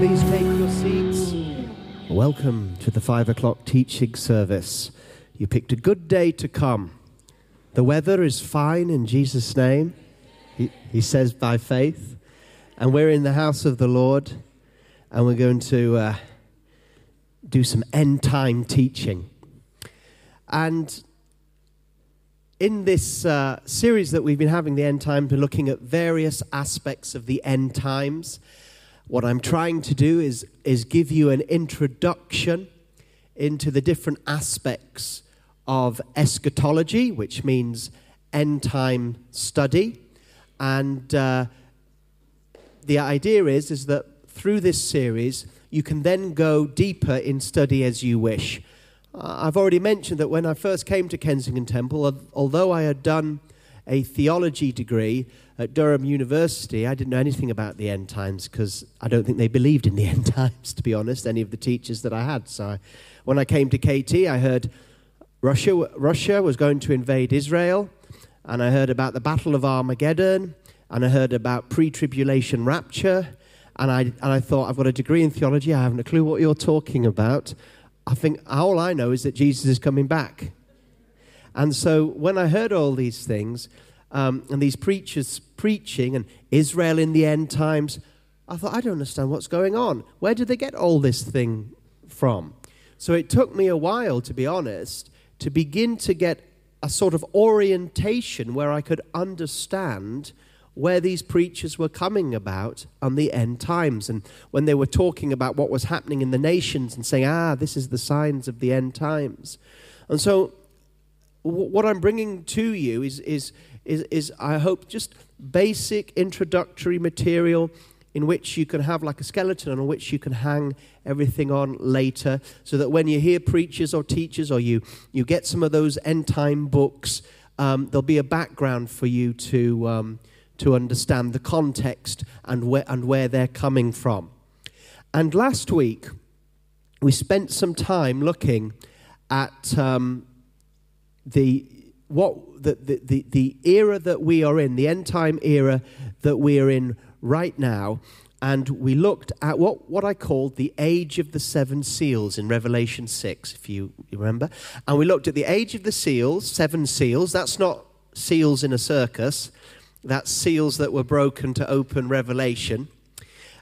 Please take your seats. Welcome to the five o'clock teaching service. You picked a good day to come. The weather is fine in Jesus' name, he, he says by faith. And we're in the house of the Lord, and we're going to uh, do some end time teaching. And in this uh, series that we've been having, the end times, we're looking at various aspects of the end times. What I'm trying to do is, is give you an introduction into the different aspects of eschatology, which means end time study. And uh, the idea is, is that through this series, you can then go deeper in study as you wish. Uh, I've already mentioned that when I first came to Kensington Temple, although I had done a theology degree at Durham University, I didn't know anything about the end times because I don't think they believed in the end times, to be honest, any of the teachers that I had. So I, when I came to KT, I heard Russia, Russia was going to invade Israel, and I heard about the Battle of Armageddon, and I heard about pre tribulation rapture. And I, and I thought, I've got a degree in theology, I haven't a clue what you're talking about. I think all I know is that Jesus is coming back. And so when I heard all these things, um, and these preachers preaching, and Israel in the end times, I thought, I don't understand what's going on. Where did they get all this thing from? So it took me a while, to be honest, to begin to get a sort of orientation where I could understand where these preachers were coming about on the end times. And when they were talking about what was happening in the nations and saying, ah, this is the signs of the end times. And so what I'm bringing to you is, is, is, is, I hope, just basic introductory material in which you can have like a skeleton on which you can hang everything on later, so that when you hear preachers or teachers or you, you get some of those end time books, um, there'll be a background for you to, um, to understand the context and where, and where they're coming from. And last week, we spent some time looking at um, the what the, the, the, the era that we are in, the end time era that we are in right now, and we looked at what, what I called the age of the seven seals in Revelation 6, if you, remember. And we looked at the age of the seals, seven seals. That's not seals in a circus, that's seals that were broken to open Revelation.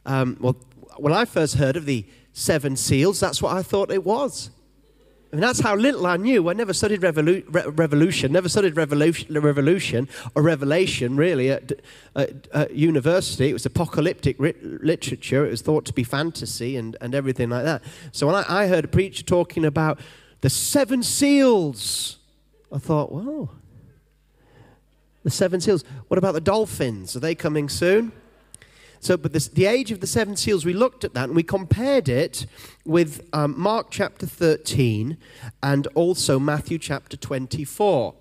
Um, well, when I first heard of the seven seals, that's what I thought it was. And that's how little I knew. I never studied revolu- re- revolution, never studied revolution, revolution or revelation really at, at, at university. It was apocalyptic ri- literature. It was thought to be fantasy and, and everything like that. So when I, I heard a preacher talking about the seven seals, I thought, well, the seven seals. What about the dolphins? Are they coming soon? So, but this, the age of the seven seals, we looked at that and we compared it with um, Mark chapter 13 and also Matthew chapter 24.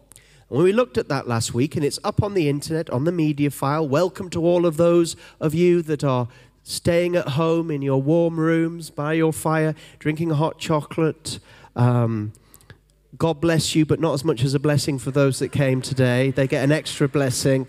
And we looked at that last week, and it's up on the internet, on the media file. Welcome to all of those of you that are staying at home in your warm rooms by your fire, drinking hot chocolate. Um, God bless you, but not as much as a blessing for those that came today. They get an extra blessing.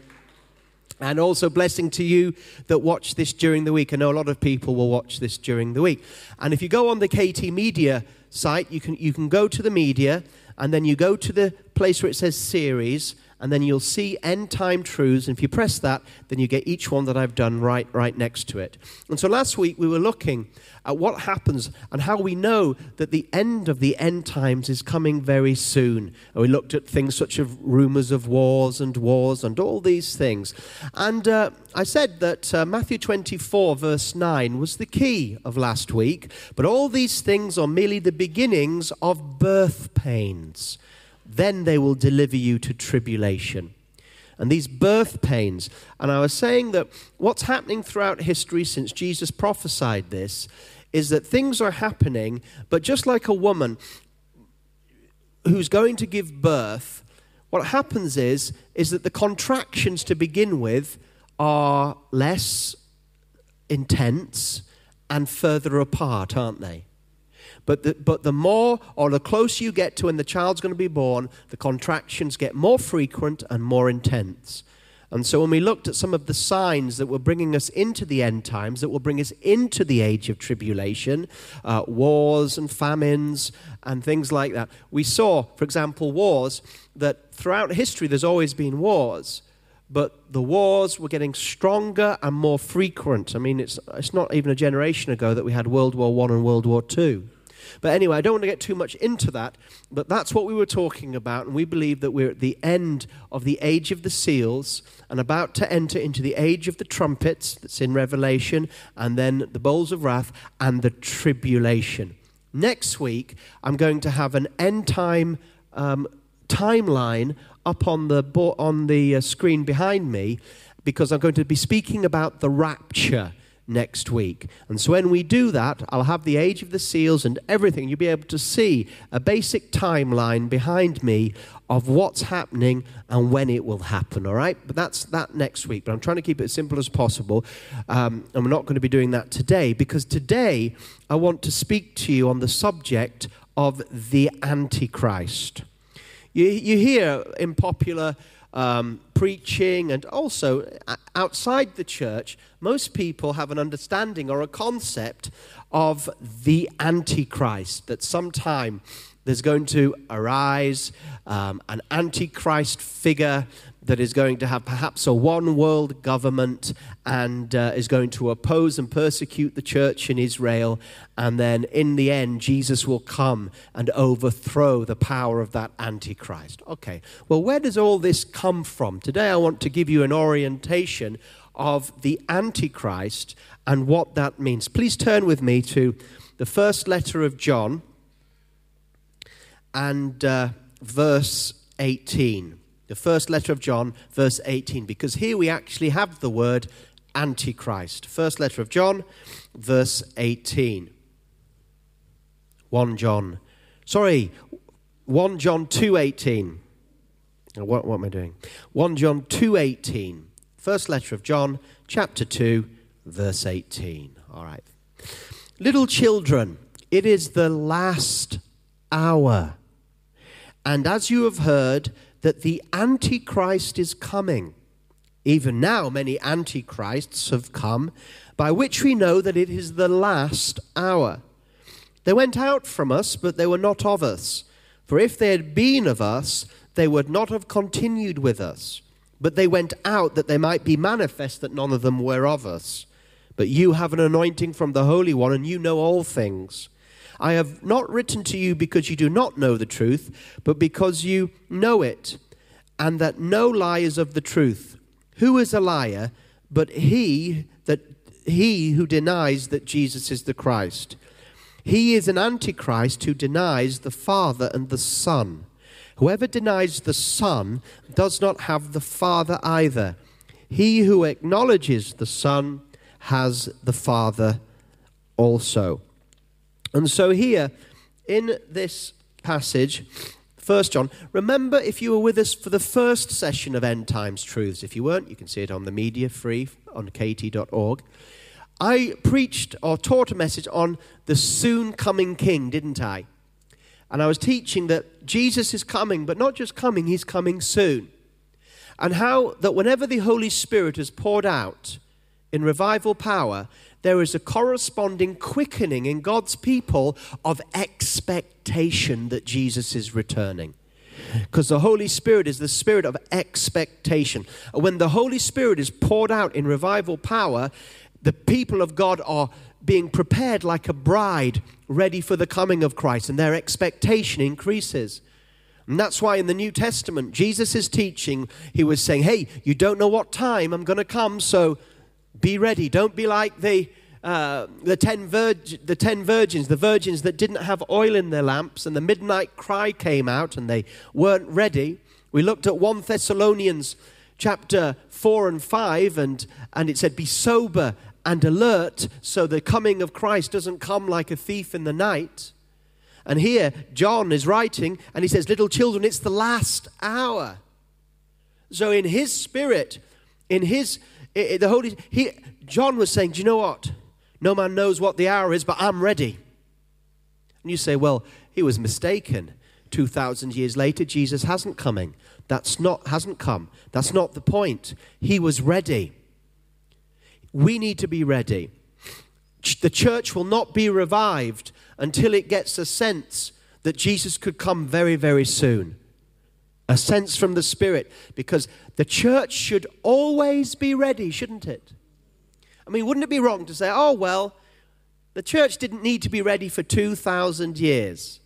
And also, blessing to you that watch this during the week. I know a lot of people will watch this during the week. And if you go on the KT Media site, you can, you can go to the media and then you go to the place where it says series, and then you'll see end time truths. And if you press that, then you get each one that I've done right, right next to it. And so last week we were looking at what happens and how we know that the end of the end times is coming very soon. And we looked at things such as rumors of wars and wars and all these things. And uh, I said that uh, Matthew 24, verse 9, was the key of last week. But all these things are merely the beginnings of birth pains then they will deliver you to tribulation. And these birth pains. And I was saying that what's happening throughout history since Jesus prophesied this is that things are happening, but just like a woman who's going to give birth, what happens is, is that the contractions to begin with are less intense and further apart, aren't they? But the, but the more or the closer you get to when the child's going to be born, the contractions get more frequent and more intense. And so, when we looked at some of the signs that were bringing us into the end times, that will bring us into the age of tribulation, uh, wars and famines and things like that, we saw, for example, wars, that throughout history there's always been wars, but the wars were getting stronger and more frequent. I mean, it's, it's not even a generation ago that we had World War I and World War II. But anyway, I don't want to get too much into that, but that's what we were talking about, and we believe that we're at the end of the age of the seals and about to enter into the age of the trumpets that's in Revelation, and then the bowls of wrath and the tribulation. Next week, I'm going to have an end time um, timeline up on the, bo- on the uh, screen behind me because I'm going to be speaking about the rapture next week. And so when we do that, I'll have the age of the seals and everything. You'll be able to see a basic timeline behind me of what's happening and when it will happen, all right? But that's that next week. But I'm trying to keep it as simple as possible. Um, and we're not going to be doing that today because today I want to speak to you on the subject of the Antichrist. You, you hear in popular um, preaching and also outside the church, most people have an understanding or a concept of the Antichrist, that sometime there's going to arise um, an Antichrist figure that is going to have perhaps a one world government and uh, is going to oppose and persecute the church in Israel. And then in the end, Jesus will come and overthrow the power of that Antichrist. Okay, well, where does all this come from? Today, I want to give you an orientation of the Antichrist and what that means. Please turn with me to the first letter of John and uh, verse 18 the first letter of John, verse 18, because here we actually have the word Antichrist. First letter of John, verse 18. 1 John, sorry, 1 John 2.18. What, what am I doing? 1 John 2.18. First letter of John, chapter 2, verse 18. All right. Little children, it is the last hour. And as you have heard, that the Antichrist is coming. Even now, many Antichrists have come, by which we know that it is the last hour. They went out from us, but they were not of us. For if they had been of us, they would not have continued with us. But they went out that they might be manifest that none of them were of us. But you have an anointing from the Holy One, and you know all things. I have not written to you because you do not know the truth, but because you know it, and that no lie is of the truth. Who is a liar but he that he who denies that Jesus is the Christ? He is an antichrist who denies the Father and the Son. Whoever denies the Son does not have the Father either. He who acknowledges the Son has the Father also. And so, here in this passage, First John, remember if you were with us for the first session of End Times Truths. If you weren't, you can see it on the media free on kt.org. I preached or taught a message on the soon coming king, didn't I? And I was teaching that Jesus is coming, but not just coming, he's coming soon. And how that whenever the Holy Spirit is poured out in revival power, there is a corresponding quickening in God's people of expectation that Jesus is returning. Because the Holy Spirit is the spirit of expectation. When the Holy Spirit is poured out in revival power, the people of God are being prepared like a bride ready for the coming of Christ, and their expectation increases. And that's why in the New Testament, Jesus is teaching, he was saying, Hey, you don't know what time I'm going to come, so be ready. Don't be like the, uh, the, ten virg- the ten virgins, the virgins that didn't have oil in their lamps, and the midnight cry came out and they weren't ready. We looked at 1 Thessalonians chapter 4 and 5, and, and it said, Be sober and alert so the coming of Christ doesn't come like a thief in the night. And here, John is writing, and he says, Little children, it's the last hour. So, in his spirit, in his it, it, the Holy, he, John was saying, Do you know what? No man knows what the hour is, but I'm ready. And you say, Well, he was mistaken. 2,000 years later, Jesus hasn't coming. That's not, hasn't come. That's not the point. He was ready. We need to be ready. The church will not be revived until it gets a sense that Jesus could come very, very soon. A sense from the Spirit, because the church should always be ready, shouldn't it? I mean, wouldn't it be wrong to say, oh, well, the church didn't need to be ready for 2,000 years?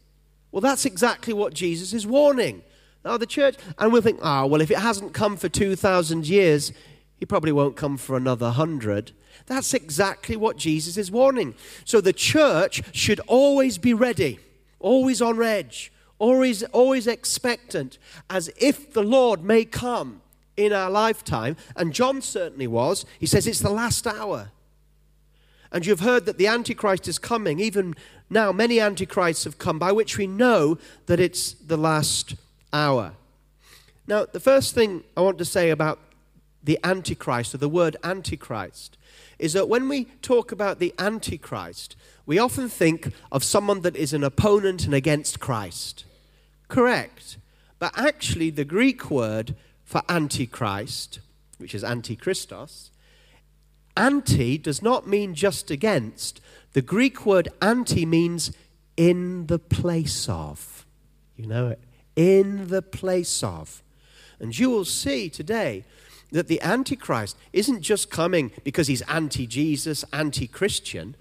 Well, that's exactly what Jesus is warning. Now, the church, and we'll think, ah, oh, well, if it hasn't come for 2,000 years, he probably won't come for another hundred. That's exactly what Jesus is warning. So the church should always be ready, always on edge, always, always expectant, as if the Lord may come in our lifetime. And John certainly was. He says it's the last hour. And you've heard that the Antichrist is coming. Even now, many Antichrists have come, by which we know that it's the last hour. Now, the first thing I want to say about the Antichrist, or the word Antichrist, is that when we talk about the Antichrist, we often think of someone that is an opponent and against Christ. Correct. But actually, the Greek word for Antichrist, which is Antichristos, anti does not mean just against. The Greek word anti means in the place of. You know it? In the place of. And you will see today that the Antichrist isn't just coming because he's anti Jesus, anti Christian.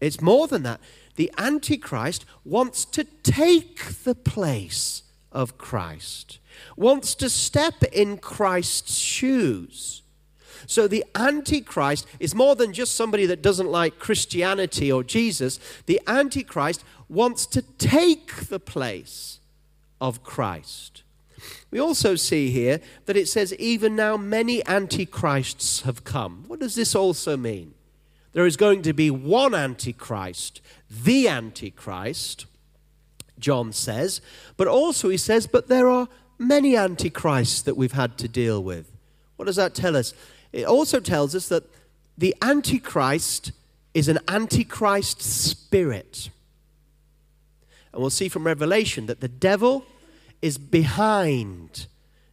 It's more than that. The Antichrist wants to take the place of Christ, wants to step in Christ's shoes. So the Antichrist is more than just somebody that doesn't like Christianity or Jesus. The Antichrist wants to take the place of Christ. We also see here that it says, even now many antichrists have come. What does this also mean? There is going to be one antichrist, the antichrist, John says, but also he says, but there are many antichrists that we've had to deal with. What does that tell us? It also tells us that the antichrist is an antichrist spirit. And we'll see from Revelation that the devil is behind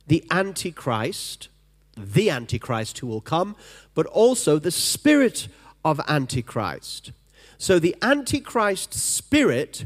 the Antichrist, the Antichrist who will come, but also the spirit of Antichrist. So the Antichrist spirit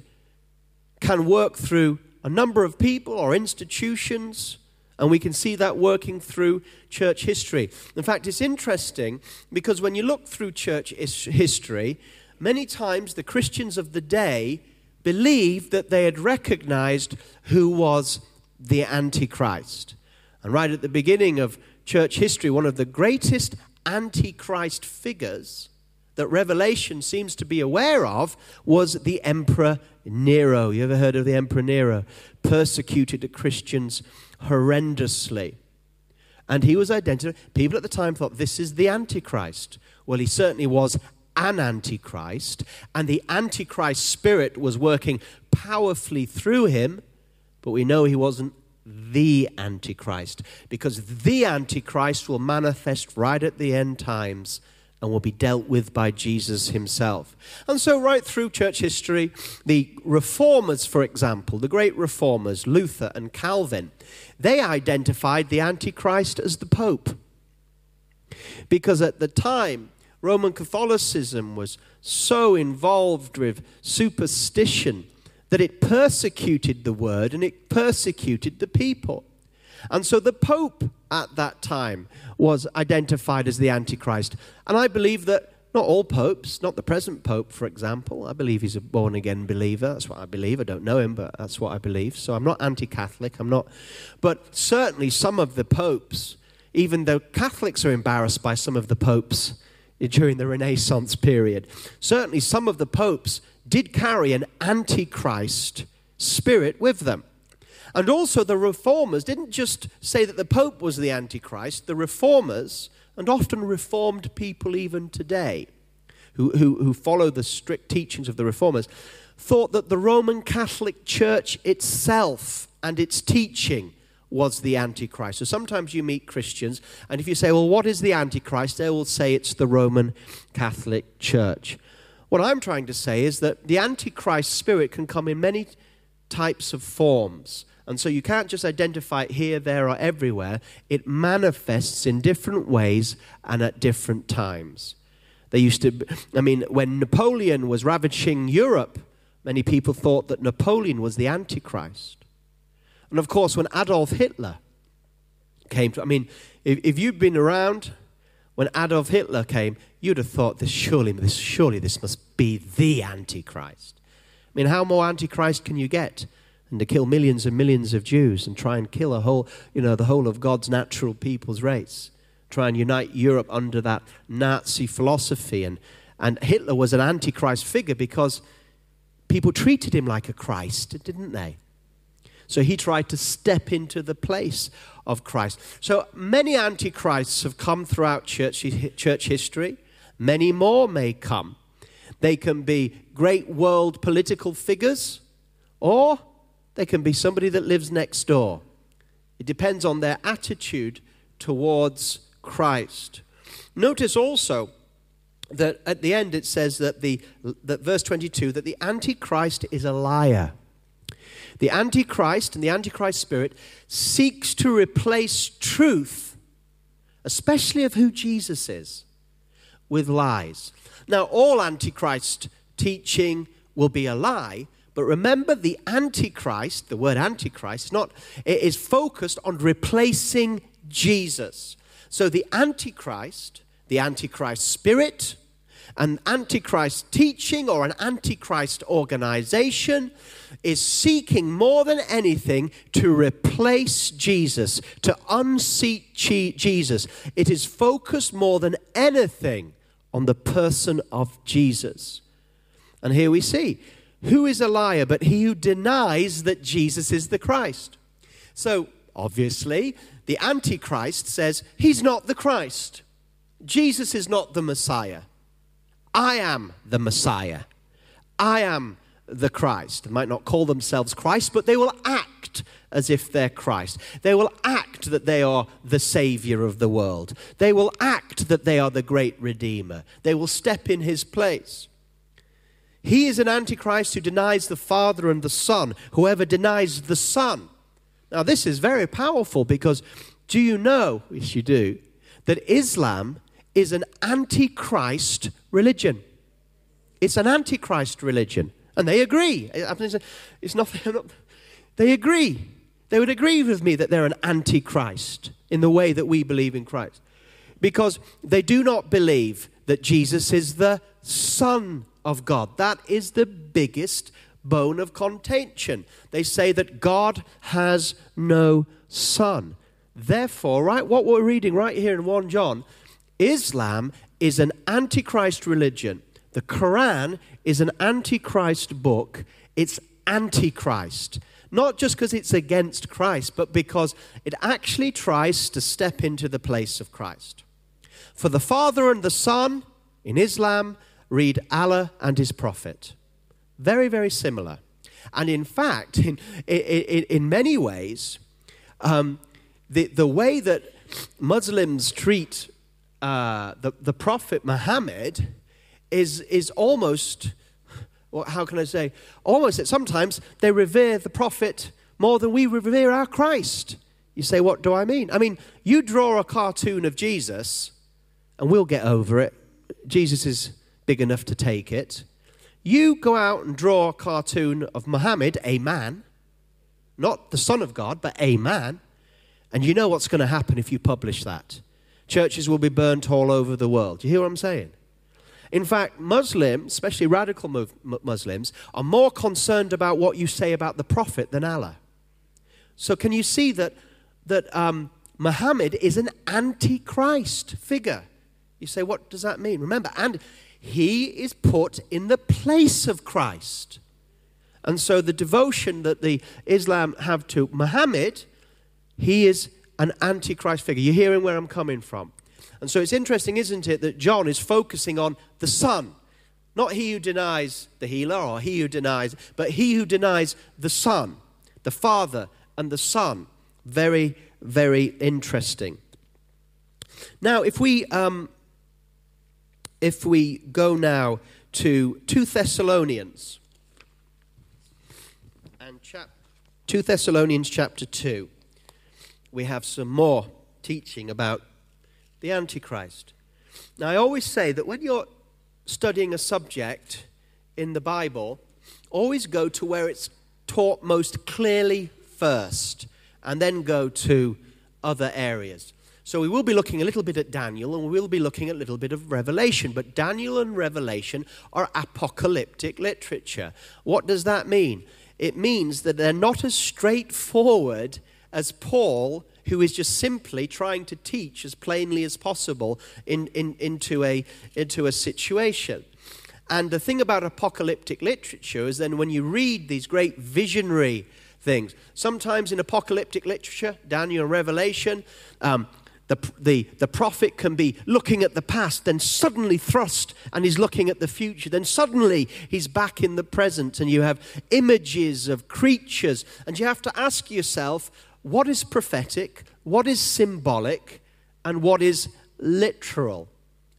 can work through a number of people or institutions, and we can see that working through church history. In fact, it's interesting because when you look through church history, many times the Christians of the day believed that they had recognized who was the Antichrist. And right at the beginning of church history, one of the greatest Antichrist figures that Revelation seems to be aware of was the Emperor Nero. You ever heard of the Emperor Nero? Persecuted the Christians horrendously. And he was identified. People at the time thought this is the Antichrist. Well, he certainly was an antichrist, and the antichrist spirit was working powerfully through him, but we know he wasn't the antichrist because the antichrist will manifest right at the end times and will be dealt with by Jesus himself. And so, right through church history, the reformers, for example, the great reformers, Luther and Calvin, they identified the Antichrist as the Pope. Because at the time, Roman Catholicism was so involved with superstition that it persecuted the word and it persecuted the people. And so the Pope at that time was identified as the Antichrist. And I believe that not all popes, not the present pope, for example, I believe he's a born again believer. That's what I believe. I don't know him, but that's what I believe. So I'm not anti Catholic. I'm not. But certainly some of the popes, even though Catholics are embarrassed by some of the popes during the Renaissance period. Certainly, some of the popes did carry an antichrist spirit with them. And also, the reformers didn't just say that the pope was the antichrist, the reformers, and often reformed people even today who, who, who follow the strict teachings of the reformers, thought that the Roman Catholic Church itself and its teaching was the Antichrist. So sometimes you meet Christians, and if you say, Well, what is the Antichrist? they will say it's the Roman Catholic Church. What I'm trying to say is that the Antichrist spirit can come in many types of forms. And so you can't just identify it here, there, or everywhere. It manifests in different ways and at different times. They used to, I mean, when Napoleon was ravaging Europe, many people thought that Napoleon was the Antichrist. And of course, when Adolf Hitler came to, I mean, if, if you'd been around when Adolf Hitler came, you'd have thought this surely, this surely this must be the Antichrist. I mean, how more Antichrist can you get? And to kill millions and millions of Jews and try and kill a whole, you know, the whole of God's natural people's race. Try and unite Europe under that Nazi philosophy. And, and Hitler was an Antichrist figure because people treated him like a Christ, didn't they? So he tried to step into the place of Christ. So many antichrists have come throughout church, church history. Many more may come. They can be great world political figures, or they can be somebody that lives next door. It depends on their attitude towards Christ. Notice also that at the end it says that the that verse 22 that the antichrist is a liar the Antichrist and the Antichrist spirit seeks to replace truth, especially of who Jesus is, with lies. Now, all Antichrist teaching will be a lie, but remember the Antichrist, the word Antichrist, is not, it is focused on replacing Jesus. So the Antichrist, the Antichrist spirit, an Antichrist teaching or an Antichrist organization is seeking more than anything to replace Jesus, to unseat Jesus. It is focused more than anything on the person of Jesus. And here we see who is a liar but he who denies that Jesus is the Christ. So, obviously, the Antichrist says he's not the Christ. Jesus is not the Messiah. I am the Messiah. I am the Christ. They might not call themselves Christ, but they will act as if they're Christ. They will act that they are the Savior of the world. They will act that they are the great Redeemer. They will step in His place. He is an Antichrist who denies the Father and the Son. Whoever denies the Son. Now, this is very powerful because do you know, yes, you do, that Islam is an Antichrist religion? It's an Antichrist religion. And they agree. It's nothing. They agree. They would agree with me that they're an antichrist in the way that we believe in Christ. Because they do not believe that Jesus is the Son of God. That is the biggest bone of contention. They say that God has no Son. Therefore, right, what we're reading right here in 1 John, Islam is an antichrist religion. The Quran is an antichrist book. It's antichrist. Not just because it's against Christ, but because it actually tries to step into the place of Christ. For the Father and the Son in Islam read Allah and His Prophet. Very, very similar. And in fact, in, in, in many ways, um, the, the way that Muslims treat uh, the, the Prophet Muhammad is, is almost, well, how can I say, almost that sometimes they revere the prophet more than we revere our Christ. You say, what do I mean? I mean, you draw a cartoon of Jesus, and we'll get over it. Jesus is big enough to take it. You go out and draw a cartoon of Muhammad, a man, not the Son of God, but a man, and you know what's going to happen if you publish that. Churches will be burnt all over the world. You hear what I'm saying? In fact, Muslims, especially radical Muslims, are more concerned about what you say about the Prophet than Allah. So, can you see that, that um, Muhammad is an antichrist figure? You say, what does that mean? Remember, and he is put in the place of Christ. And so, the devotion that the Islam have to Muhammad, he is an antichrist figure. You're hearing where I'm coming from. And so it's interesting, isn't it, that John is focusing on the Son. Not he who denies the healer or he who denies, but he who denies the Son, the Father and the Son. Very, very interesting. Now, if we, um, if we go now to 2 Thessalonians and chapter 2 Thessalonians chapter 2. We have some more teaching about the Antichrist. Now, I always say that when you're studying a subject in the Bible, always go to where it's taught most clearly first, and then go to other areas. So we will be looking a little bit at Daniel and we will be looking at a little bit of Revelation. But Daniel and Revelation are apocalyptic literature. What does that mean? It means that they're not as straightforward as Paul, who is just simply trying to teach as plainly as possible in, in, into, a, into a situation. And the thing about apocalyptic literature is then when you read these great visionary things, sometimes in apocalyptic literature, Daniel and Revelation, um, the, the, the prophet can be looking at the past, then suddenly thrust and he's looking at the future. Then suddenly he's back in the present, and you have images of creatures. And you have to ask yourself what is prophetic, what is symbolic, and what is literal.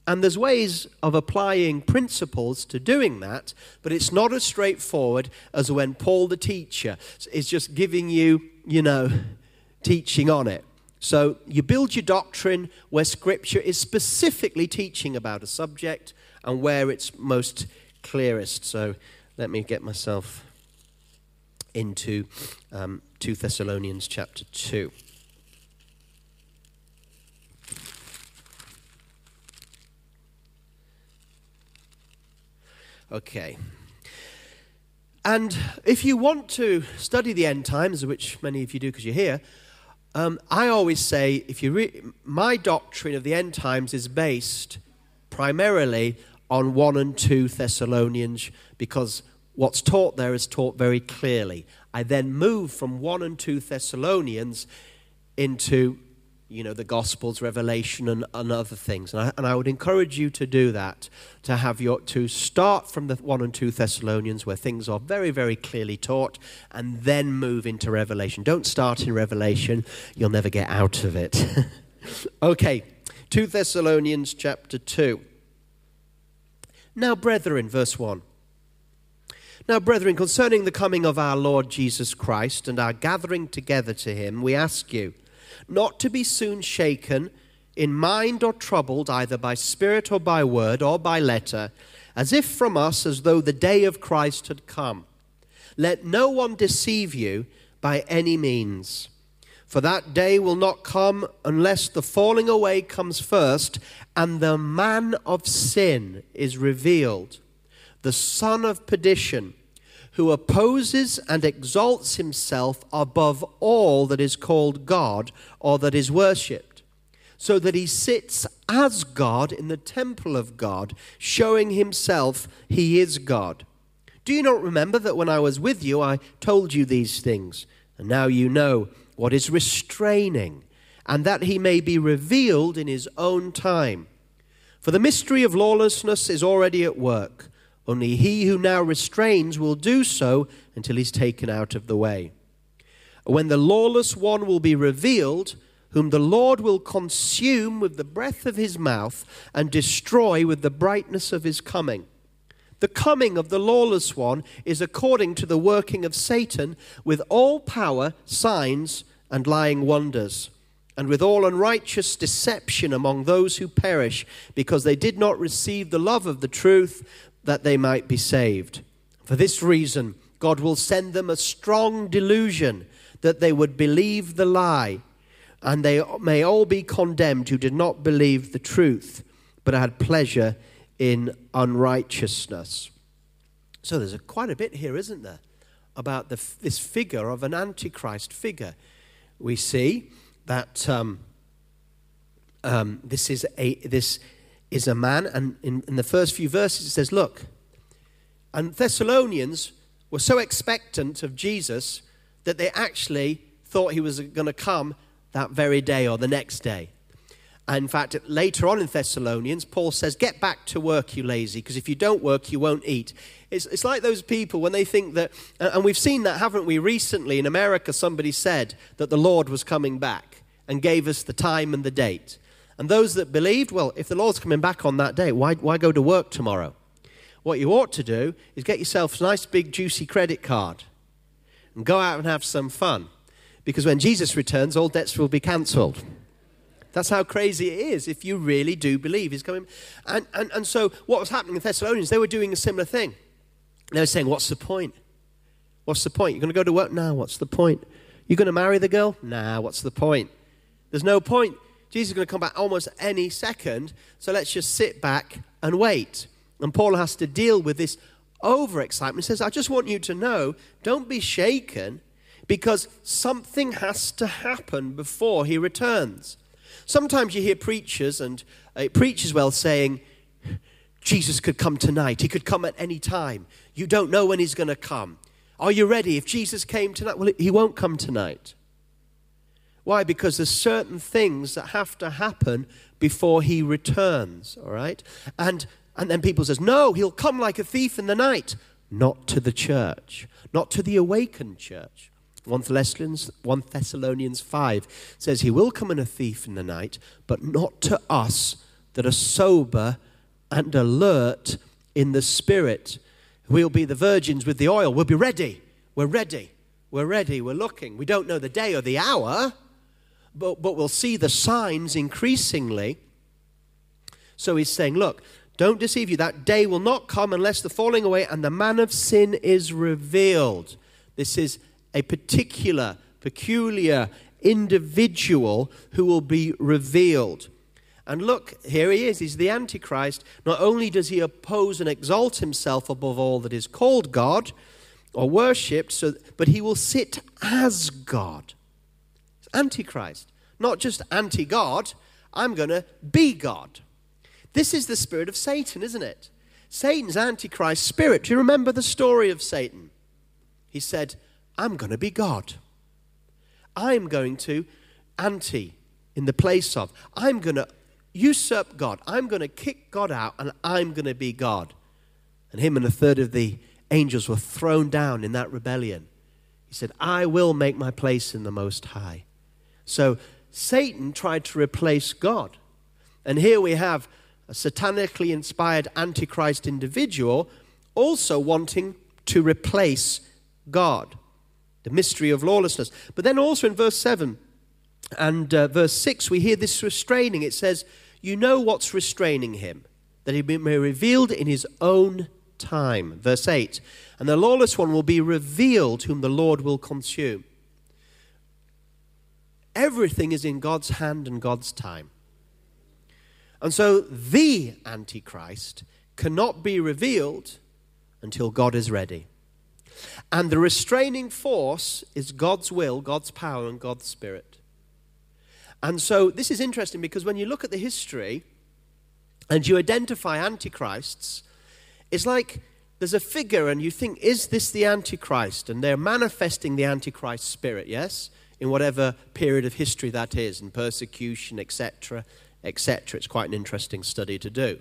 And there's ways of applying principles to doing that, but it's not as straightforward as when Paul the teacher is just giving you, you know, teaching on it. So you build your doctrine where Scripture is specifically teaching about a subject and where it's most clearest. So let me get myself into um, 2 Thessalonians chapter 2. Okay. And if you want to study the end times, which many of you do because you're here, um, I always say, if you re- my doctrine of the end times is based primarily on 1 and 2 Thessalonians because what's taught there is taught very clearly. I then move from 1 and 2 Thessalonians into you know, the Gospels, Revelation, and, and other things. And I, and I would encourage you to do that, to have your, to start from the 1 and 2 Thessalonians where things are very, very clearly taught, and then move into Revelation. Don't start in Revelation, you'll never get out of it. okay, 2 Thessalonians chapter 2. Now, brethren, verse 1. Now, brethren, concerning the coming of our Lord Jesus Christ and our gathering together to him, we ask you, not to be soon shaken in mind or troubled either by spirit or by word or by letter, as if from us as though the day of Christ had come. Let no one deceive you by any means. For that day will not come unless the falling away comes first and the man of sin is revealed, the son of perdition who opposes and exalts himself above all that is called God or that is worshipped, so that he sits as God in the temple of God, showing himself he is God. Do you not remember that when I was with you, I told you these things? And now you know what is restraining, and that he may be revealed in his own time. For the mystery of lawlessness is already at work. Only he who now restrains will do so until he's taken out of the way. When the lawless one will be revealed, whom the Lord will consume with the breath of his mouth and destroy with the brightness of his coming. The coming of the lawless one is according to the working of Satan with all power, signs, and lying wonders, and with all unrighteous deception among those who perish, because they did not receive the love of the truth that they might be saved. For this reason, God will send them a strong delusion that they would believe the lie, and they may all be condemned who did not believe the truth, but had pleasure in unrighteousness. So there's a, quite a bit here, isn't there, about the, this figure of an antichrist figure. We see that um, um, this is a this is a man, and in, in the first few verses it says, Look, and Thessalonians were so expectant of Jesus that they actually thought he was going to come that very day or the next day. And in fact, later on in Thessalonians, Paul says, Get back to work, you lazy, because if you don't work, you won't eat. It's, it's like those people when they think that, and we've seen that, haven't we? Recently in America, somebody said that the Lord was coming back and gave us the time and the date. And those that believed, well, if the Lord's coming back on that day, why, why go to work tomorrow? What you ought to do is get yourself a nice big juicy credit card and go out and have some fun. Because when Jesus returns, all debts will be cancelled. That's how crazy it is if you really do believe he's coming. And, and, and so, what was happening in Thessalonians, they were doing a similar thing. They were saying, What's the point? What's the point? You're going to go to work? Nah, what's the point? You're going to marry the girl? Nah, what's the point? There's no point. Jesus is going to come back almost any second, so let's just sit back and wait. And Paul has to deal with this overexcitement. He says, I just want you to know, don't be shaken because something has to happen before he returns. Sometimes you hear preachers, and uh, preachers well saying, Jesus could come tonight. He could come at any time. You don't know when he's going to come. Are you ready? If Jesus came tonight, well, he won't come tonight. Why? Because there's certain things that have to happen before he returns, all right? And, and then people says, no, he'll come like a thief in the night. Not to the church, not to the awakened church. 1 Thessalonians, 1 Thessalonians 5 says, He will come in a thief in the night, but not to us that are sober and alert in the spirit. We'll be the virgins with the oil. We'll be ready. We're ready. We're ready. We're looking. We don't know the day or the hour, but, but we'll see the signs increasingly. So he's saying, Look, don't deceive you. That day will not come unless the falling away and the man of sin is revealed. This is a particular, peculiar individual who will be revealed. And look, here he is. He's the Antichrist. Not only does he oppose and exalt himself above all that is called God or worshipped, so, but he will sit as God. Antichrist. Not just anti God, I'm going to be God. This is the spirit of Satan, isn't it? Satan's Antichrist spirit. Do you remember the story of Satan? He said, I'm going to be God. I'm going to anti in the place of. I'm going to usurp God. I'm going to kick God out and I'm going to be God. And him and a third of the angels were thrown down in that rebellion. He said, I will make my place in the Most High. So Satan tried to replace God. And here we have a satanically inspired antichrist individual also wanting to replace God the mystery of lawlessness. But then also in verse 7 and uh, verse 6, we hear this restraining. It says, You know what's restraining him, that he may be revealed in his own time. Verse 8, And the lawless one will be revealed, whom the Lord will consume. Everything is in God's hand and God's time. And so the Antichrist cannot be revealed until God is ready. And the restraining force is God's will, God's power, and God's spirit. And so this is interesting because when you look at the history and you identify antichrists, it's like there's a figure and you think, is this the antichrist? And they're manifesting the antichrist spirit, yes? In whatever period of history that is, and persecution, etc., etc. It's quite an interesting study to do.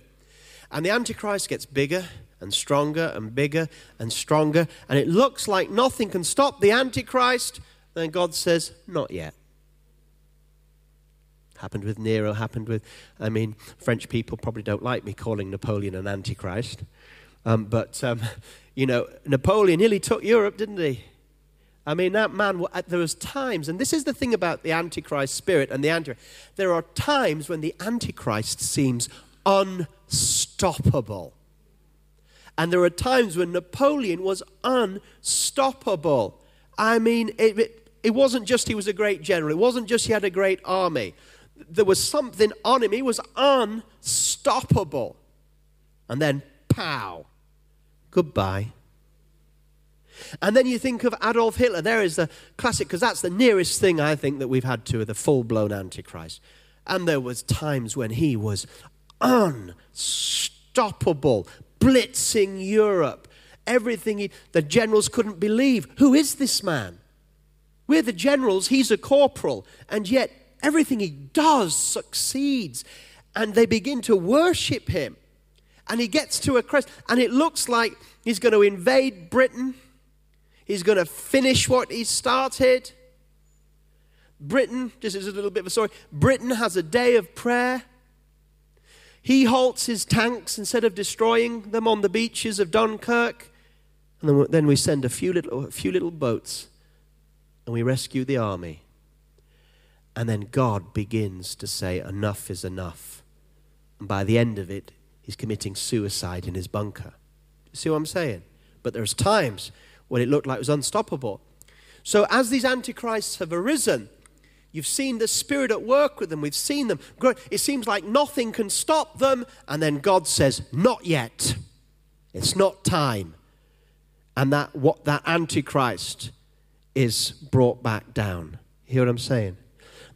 And the antichrist gets bigger and stronger and bigger and stronger, and it looks like nothing can stop the Antichrist, then God says, Not yet. Happened with Nero, happened with, I mean, French people probably don't like me calling Napoleon an Antichrist. Um, but, um, you know, Napoleon nearly took Europe, didn't he? I mean, that man, uh, there was times, and this is the thing about the Antichrist spirit and the Antichrist. There are times when the Antichrist seems unstoppable. And there are times when Napoleon was unstoppable. I mean, it, it, it, wasn't just he was a great general, it wasn't just he had a great army. There was something on him, he was unstoppable. And then, pow, goodbye. And then you think of Adolf Hitler. There is the classic, because that's the nearest thing I think that we've had to the full-blown Antichrist. And there was times when he was unstoppable, blitzing Europe. Everything he, the generals couldn't believe. Who is this man? We're the generals, he's a corporal, and yet everything he does succeeds. And they begin to worship him. And he gets to a crest, and it looks like he's going to invade Britain. He's going to finish what he started. Britain, just as a little bit of a story, Britain has a day of prayer he halts his tanks instead of destroying them on the beaches of Dunkirk. And then we send a few little, a few little boats and we rescue the army. And then God begins to say, Enough is enough. And by the end of it, he's committing suicide in his bunker. See what I'm saying? But there's times when it looked like it was unstoppable. So as these antichrists have arisen, you've seen the Spirit at work with them. We've seen them grow. It seems like nothing can stop them. And then God says, Not yet. It's not time. And that what that antichrist is brought back down. Hear what I'm saying?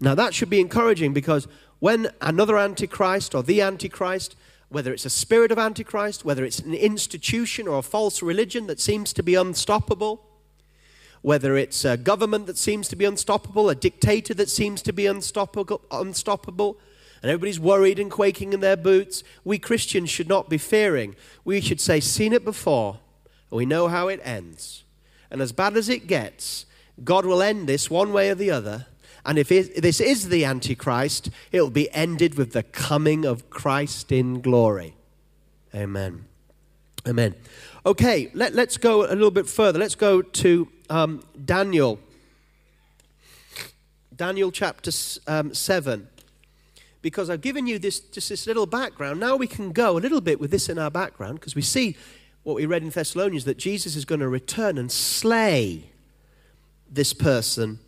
Now that should be encouraging because when another antichrist or the antichrist whether it's a spirit of Antichrist, whether it's an institution or a false religion that seems to be unstoppable, whether it's a government that seems to be unstoppable, a dictator that seems to be unstoppable, and everybody's worried and quaking in their boots, we Christians should not be fearing. We should say, Seen it before, and we know how it ends. And as bad as it gets, God will end this one way or the other and if it, this is the Antichrist, it will be ended with the coming of Christ in glory. Amen. Amen. Okay, let, us go a little bit further. Let's go to um, Daniel. Daniel chapter um, 7. Because I've given you this, just this little background. Now we can go a little bit with this in our background because we see what we read in Thessalonians that Jesus is going to return and slay this person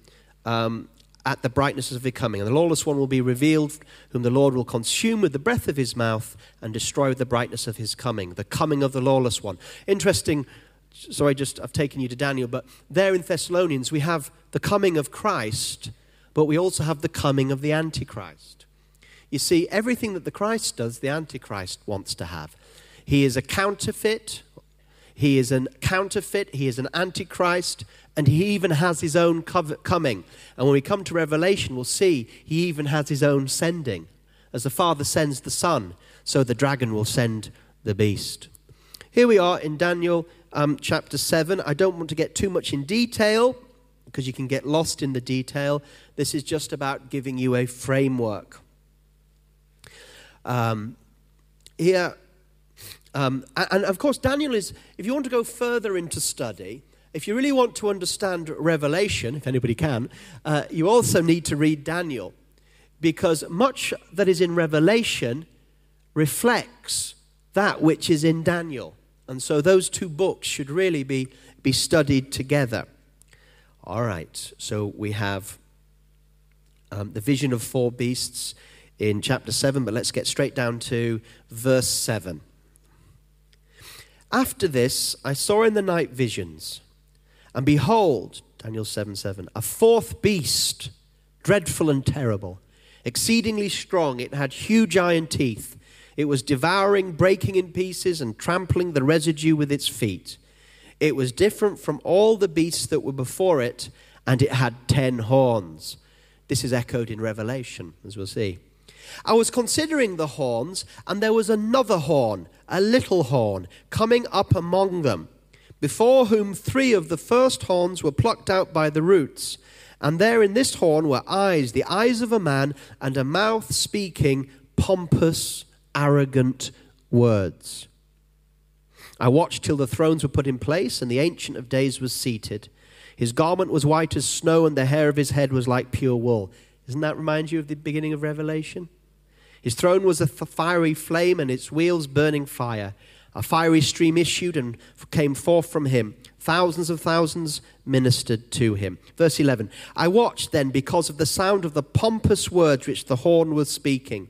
um, at the brightness of his coming. And the lawless one will be revealed, whom the Lord will consume with the breath of his mouth and destroy with the brightness of his coming. The coming of the lawless one. Interesting. Sorry, just I've taken you to Daniel, but there in Thessalonians we have the coming of Christ, but we also have the coming of the Antichrist. You see, everything that the Christ does, the Antichrist wants to have. He is a counterfeit. He is a counterfeit. He is an antichrist and he even has his own coming. And when we come to Revelation, we'll see he even has his own sending. As the Father sends the Son, so the dragon will send the beast. Here we are in Daniel um, chapter 7. I don't want to get too much in detail because you can get lost in the detail. This is just about giving you a framework. Um, here, um, and of course, Daniel is, if you want to go further into study, if you really want to understand Revelation, if anybody can, uh, you also need to read Daniel because much that is in Revelation reflects that which is in Daniel. And so those two books should really be, be studied together. All right, so we have um, the vision of four beasts in chapter 7, but let's get straight down to verse 7. After this, I saw in the night visions and behold, Daniel 7 7, a fourth beast, dreadful and terrible, exceedingly strong. It had huge iron teeth. It was devouring, breaking in pieces, and trampling the residue with its feet. It was different from all the beasts that were before it, and it had ten horns. This is echoed in Revelation, as we'll see. I was considering the horns, and there was another horn, a little horn, coming up among them before whom three of the first horns were plucked out by the roots. And there in this horn were eyes, the eyes of a man, and a mouth speaking pompous, arrogant words. I watched till the thrones were put in place, and the Ancient of Days was seated. His garment was white as snow, and the hair of his head was like pure wool. Doesn't that remind you of the beginning of Revelation? His throne was a fiery flame, and its wheels burning fire. A fiery stream issued and came forth from him. Thousands of thousands ministered to him. Verse 11 I watched then because of the sound of the pompous words which the horn was speaking.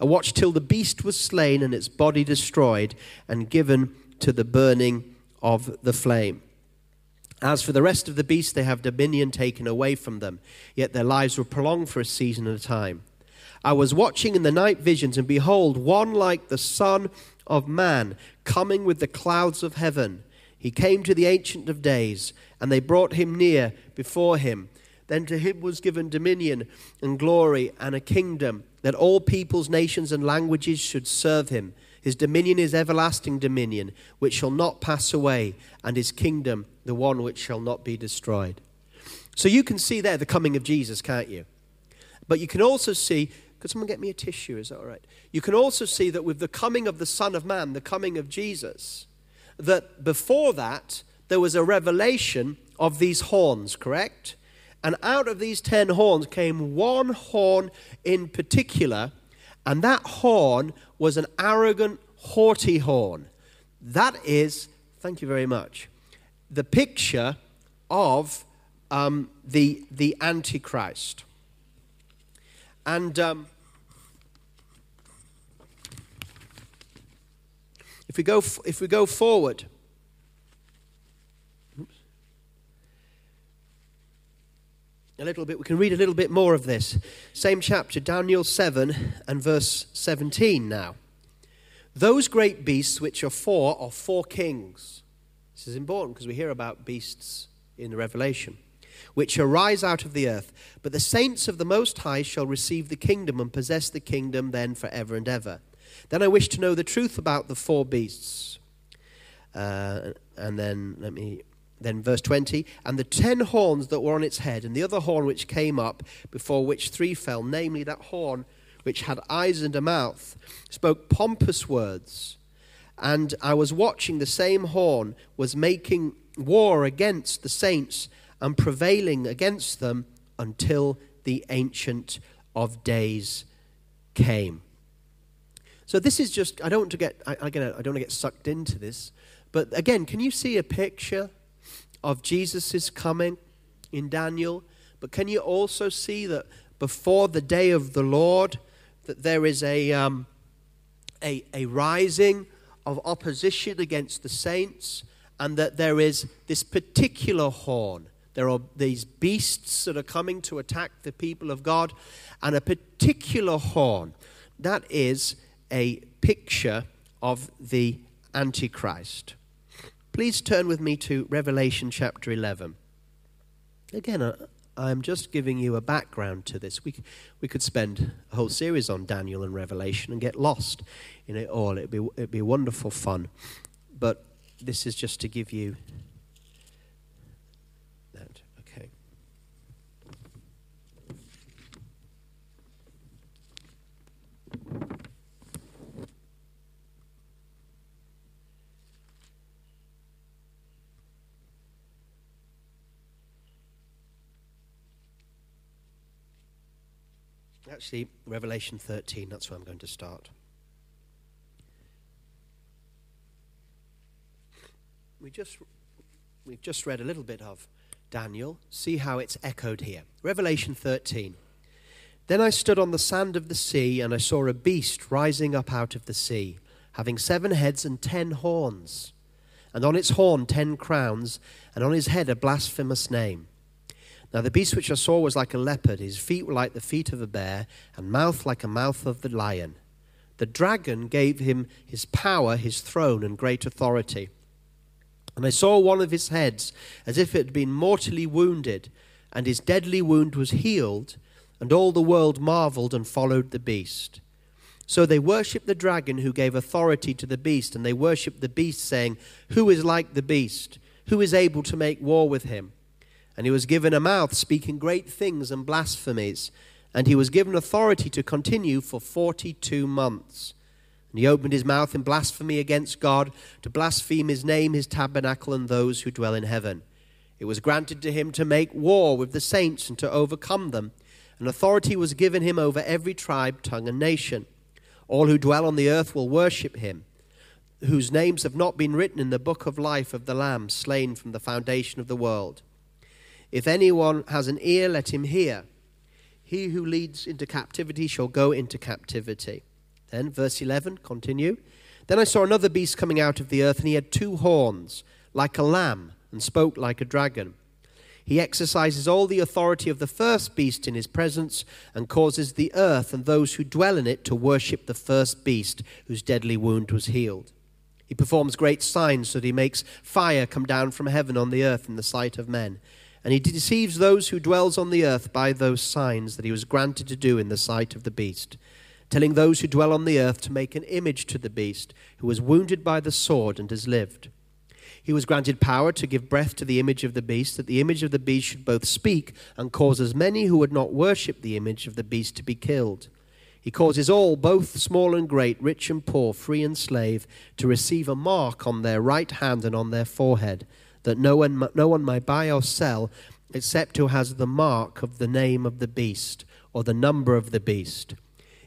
I watched till the beast was slain and its body destroyed and given to the burning of the flame. As for the rest of the beasts, they have dominion taken away from them, yet their lives were prolonged for a season at a time. I was watching in the night visions, and behold, one like the Son of Man coming with the clouds of heaven. He came to the Ancient of Days, and they brought him near before him. Then to him was given dominion and glory and a kingdom, that all peoples, nations, and languages should serve him. His dominion is everlasting dominion, which shall not pass away, and his kingdom the one which shall not be destroyed. So you can see there the coming of Jesus, can't you? But you can also see could someone get me a tissue? Is that all right? You can also see that with the coming of the Son of Man, the coming of Jesus, that before that, there was a revelation of these horns, correct? And out of these ten horns came one horn in particular, and that horn was an arrogant, haughty horn. That is, thank you very much, the picture of um, the, the Antichrist. And um, if, we go, if we go forward, a little bit, we can read a little bit more of this. Same chapter, Daniel 7 and verse 17 now. Those great beasts which are four are four kings. This is important because we hear about beasts in the Revelation which arise out of the earth. But the saints of the Most High shall receive the kingdom and possess the kingdom then forever and ever. Then I wish to know the truth about the four beasts. Uh, and then let me then verse 20 and the ten horns that were on its head and the other horn which came up before which three fell namely that horn which had eyes and a mouth spoke pompous words and i was watching the same horn was making war against the saints and prevailing against them until the Ancient of Days came. So this is just, I don't want to get, I, I don't want to get sucked into this, but again, can you see a picture of Jesus' coming in Daniel? But can you also see that before the day of the Lord, that there is a, um, a, a rising of opposition against the saints, and that there is this particular horn there are these beasts that are coming to attack the people of God, and a particular horn. That is a picture of the Antichrist. Please turn with me to Revelation chapter 11. Again, I'm just giving you a background to this. We, we could spend a whole series on Daniel and Revelation and get lost in it all. It'd be, it'd be wonderful fun. But this is just to give you Actually, Revelation 13, that's where I'm going to start. We just, we've just read a little bit of Daniel. See how it's echoed here. Revelation 13. Then I stood on the sand of the sea, and I saw a beast rising up out of the sea, having seven heads and ten horns, and on its horn ten crowns, and on his head a blasphemous name. Now the beast which I saw was like a leopard, his feet were like the feet of a bear, and mouth like a mouth of the lion. The dragon gave him his power, his throne, and great authority. And I saw one of his heads as if it had been mortally wounded, and his deadly wound was healed, and all the world marveled and followed the beast. So they worshipped the dragon who gave authority to the beast, and they worshipped the beast, saying, Who is like the beast? Who is able to make war with him? And he was given a mouth speaking great things and blasphemies. And he was given authority to continue for 42 months. And he opened his mouth in blasphemy against God, to blaspheme his name, his tabernacle, and those who dwell in heaven. It was granted to him to make war with the saints and to overcome them. And authority was given him over every tribe, tongue, and nation. All who dwell on the earth will worship him, whose names have not been written in the book of life of the Lamb slain from the foundation of the world. If anyone has an ear, let him hear. He who leads into captivity shall go into captivity. Then, verse 11, continue. Then I saw another beast coming out of the earth, and he had two horns, like a lamb, and spoke like a dragon. He exercises all the authority of the first beast in his presence, and causes the earth and those who dwell in it to worship the first beast, whose deadly wound was healed. He performs great signs so that he makes fire come down from heaven on the earth in the sight of men and he deceives those who dwells on the earth by those signs that he was granted to do in the sight of the beast, telling those who dwell on the earth to make an image to the beast, who was wounded by the sword and has lived. He was granted power to give breath to the image of the beast, that the image of the beast should both speak and cause as many who would not worship the image of the beast to be killed. He causes all, both small and great, rich and poor, free and slave, to receive a mark on their right hand and on their forehead that no one, no one may buy or sell except who has the mark of the name of the beast or the number of the beast.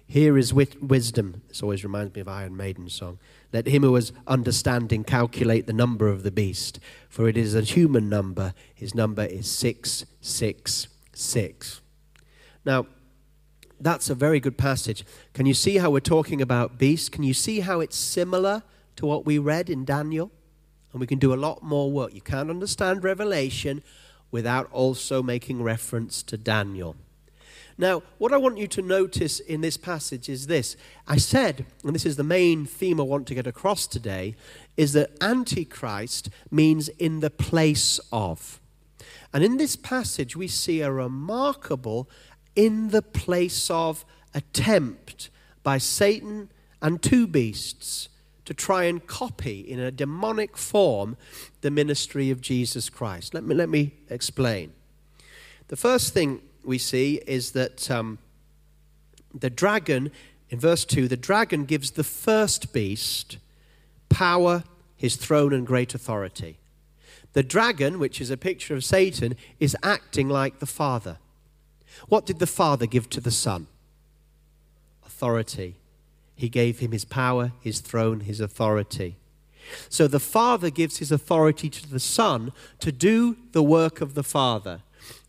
Here is wit- wisdom. This always reminds me of Iron Maiden song. Let him who has understanding calculate the number of the beast, for it is a human number. His number is 666. Now, that's a very good passage. Can you see how we're talking about beast? Can you see how it's similar to what we read in Daniel? And we can do a lot more work. You can't understand Revelation without also making reference to Daniel. Now, what I want you to notice in this passage is this. I said, and this is the main theme I want to get across today, is that Antichrist means in the place of. And in this passage, we see a remarkable in the place of attempt by Satan and two beasts to try and copy in a demonic form the ministry of Jesus Christ. Let me, let me explain. The first thing we see is that um, the dragon, in verse 2, the dragon gives the first beast power, his throne, and great authority. The dragon, which is a picture of Satan, is acting like the Father. What did the Father give to the Son? Authority. He gave him his power, his throne, his authority. So the Father gives his authority to the Son to do the work of the Father.